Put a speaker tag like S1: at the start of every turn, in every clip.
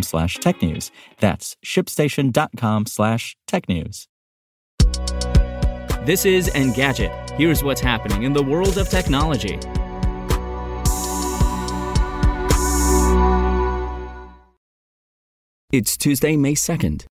S1: slash technews. That's shipstation.com slash technews.
S2: This is Engadget. Here's what's happening in the world of technology.
S1: It's Tuesday, May 2nd.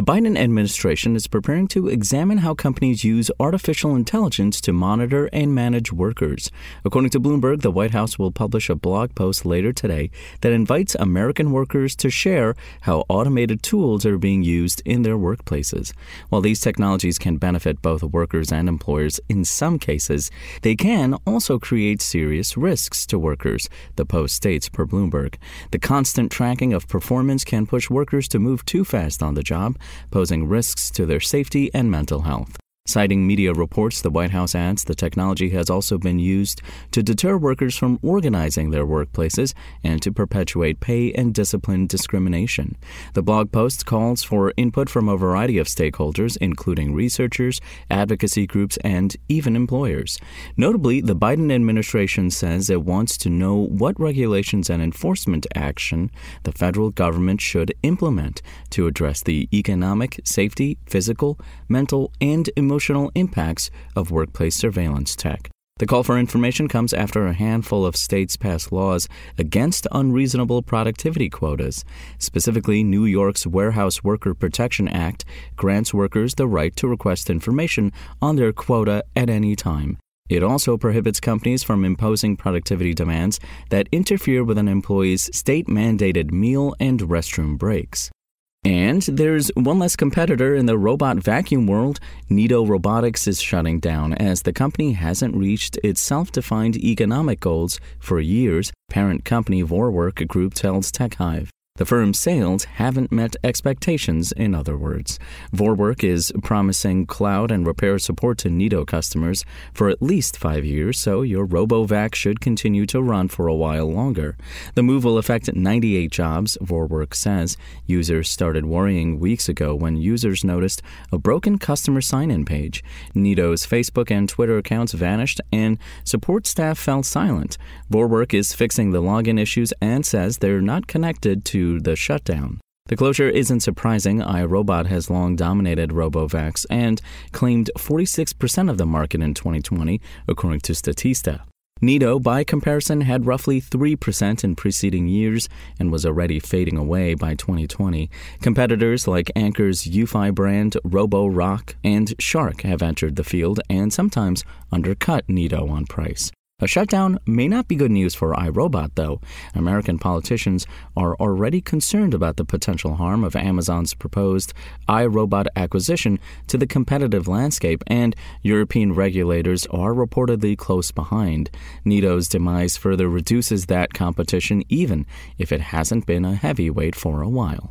S1: The Biden administration is preparing to examine how companies use artificial intelligence to monitor and manage workers. According to Bloomberg, the White House will publish a blog post later today that invites American workers to share how automated tools are being used in their workplaces. While these technologies can benefit both workers and employers in some cases, they can also create serious risks to workers, the post states per Bloomberg. The constant tracking of performance can push workers to move too fast on the job posing risks to their safety and mental health. Citing media reports, the White House adds the technology has also been used to deter workers from organizing their workplaces and to perpetuate pay and discipline discrimination. The blog post calls for input from a variety of stakeholders, including researchers, advocacy groups, and even employers. Notably, the Biden administration says it wants to know what regulations and enforcement action the federal government should implement to address the economic, safety, physical, mental, and emotional emotional impacts of workplace surveillance tech. The call for information comes after a handful of states passed laws against unreasonable productivity quotas. Specifically, New York's Warehouse Worker Protection Act grants workers the right to request information on their quota at any time. It also prohibits companies from imposing productivity demands that interfere with an employee's state mandated meal and restroom breaks. And there's one less competitor in the robot vacuum world. Neato Robotics is shutting down as the company hasn't reached its self defined economic goals for years, parent company Vorwerk Group tells TechHive. The firm's sales haven't met expectations, in other words. Vorwerk is promising cloud and repair support to Neato customers for at least five years, so your RoboVac should continue to run for a while longer. The move will affect 98 jobs, Vorwerk says. Users started worrying weeks ago when users noticed a broken customer sign in page. Neato's Facebook and Twitter accounts vanished, and support staff fell silent. Vorwerk is fixing the login issues and says they're not connected to the shutdown. The closure isn't surprising. iRobot has long dominated RoboVacs and claimed 46% of the market in 2020, according to Statista. Neato, by comparison, had roughly 3% in preceding years and was already fading away by 2020. Competitors like Anker's Eufy brand, Roborock, and Shark have entered the field and sometimes undercut Neato on price. A shutdown may not be good news for iRobot, though. American politicians are already concerned about the potential harm of Amazon's proposed iRobot acquisition to the competitive landscape, and European regulators are reportedly close behind. Neato's demise further reduces that competition, even if it hasn't been a heavyweight for a while.